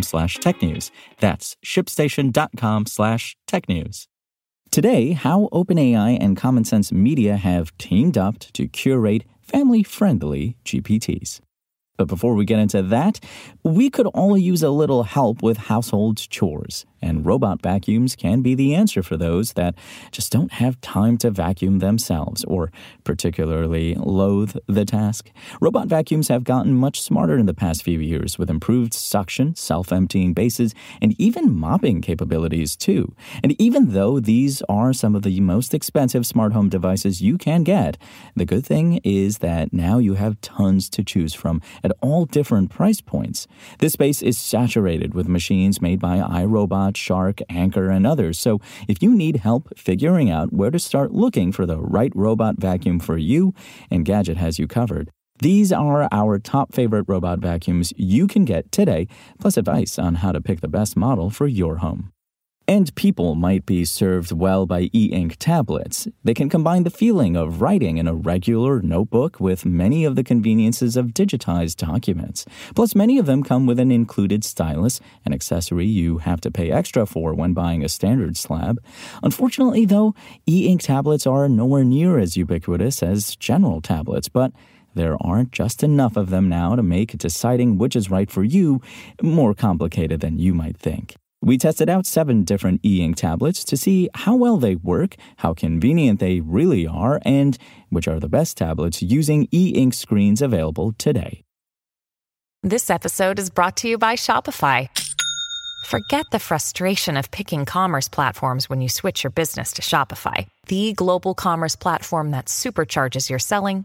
slash technews. That's shipstation.com slash technews. Today, how OpenAI and Common Sense Media have teamed up to curate family-friendly GPTs. But before we get into that, we could all use a little help with household chores and robot vacuums can be the answer for those that just don't have time to vacuum themselves or particularly loathe the task. Robot vacuums have gotten much smarter in the past few years with improved suction, self emptying bases, and even mopping capabilities, too. And even though these are some of the most expensive smart home devices you can get, the good thing is that now you have tons to choose from at all different price points. This space is saturated with machines made by iRobot Shark, Anker, and others. So if you need help figuring out where to start looking for the right robot vacuum for you, Engadget has you covered. These are our top favorite robot vacuums you can get today, plus advice on how to pick the best model for your home. And people might be served well by e ink tablets. They can combine the feeling of writing in a regular notebook with many of the conveniences of digitized documents. Plus, many of them come with an included stylus, an accessory you have to pay extra for when buying a standard slab. Unfortunately, though, e ink tablets are nowhere near as ubiquitous as general tablets, but there aren't just enough of them now to make deciding which is right for you more complicated than you might think. We tested out seven different e ink tablets to see how well they work, how convenient they really are, and which are the best tablets using e ink screens available today. This episode is brought to you by Shopify. Forget the frustration of picking commerce platforms when you switch your business to Shopify, the global commerce platform that supercharges your selling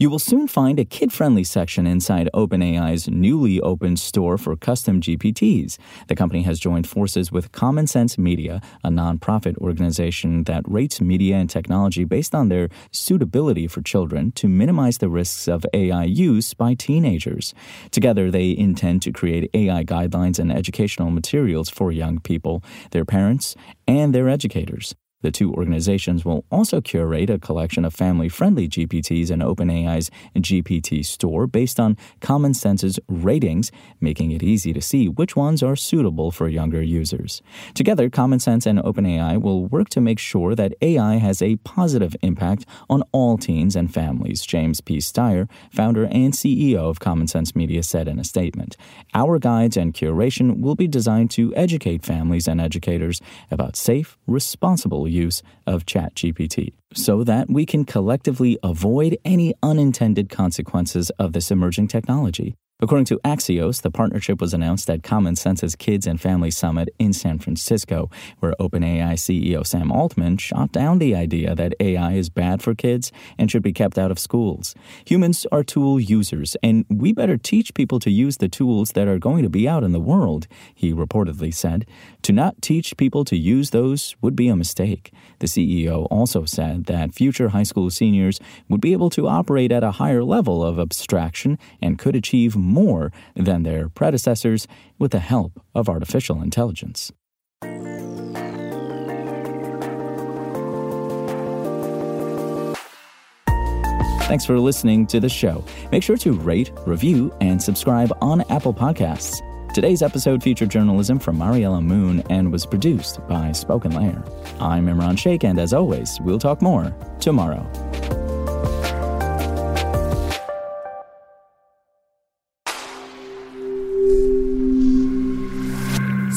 You will soon find a kid friendly section inside OpenAI's newly opened store for custom GPTs. The company has joined forces with Common Sense Media, a nonprofit organization that rates media and technology based on their suitability for children to minimize the risks of AI use by teenagers. Together, they intend to create AI guidelines and educational materials for young people, their parents, and their educators. The two organizations will also curate a collection of family friendly GPTs in OpenAI's GPT store based on Common Sense's ratings, making it easy to see which ones are suitable for younger users. Together, Common Sense and OpenAI will work to make sure that AI has a positive impact on all teens and families, James P. Steyer, founder and CEO of Common Sense Media, said in a statement. Our guides and curation will be designed to educate families and educators about safe, responsible use of ChatGPT so that we can collectively avoid any unintended consequences of this emerging technology. According to Axios, the partnership was announced at Common Sense's Kids and Family Summit in San Francisco, where OpenAI CEO Sam Altman shot down the idea that AI is bad for kids and should be kept out of schools. Humans are tool users, and we better teach people to use the tools that are going to be out in the world, he reportedly said. To not teach people to use those would be a mistake. The CEO also said that future high school seniors would be able to operate at a higher level of abstraction and could achieve more than their predecessors with the help of artificial intelligence. Thanks for listening to the show. Make sure to rate, review, and subscribe on Apple Podcasts. Today's episode featured journalism from Mariella Moon and was produced by Spoken Layer. I'm Imran Sheikh, and as always, we'll talk more tomorrow.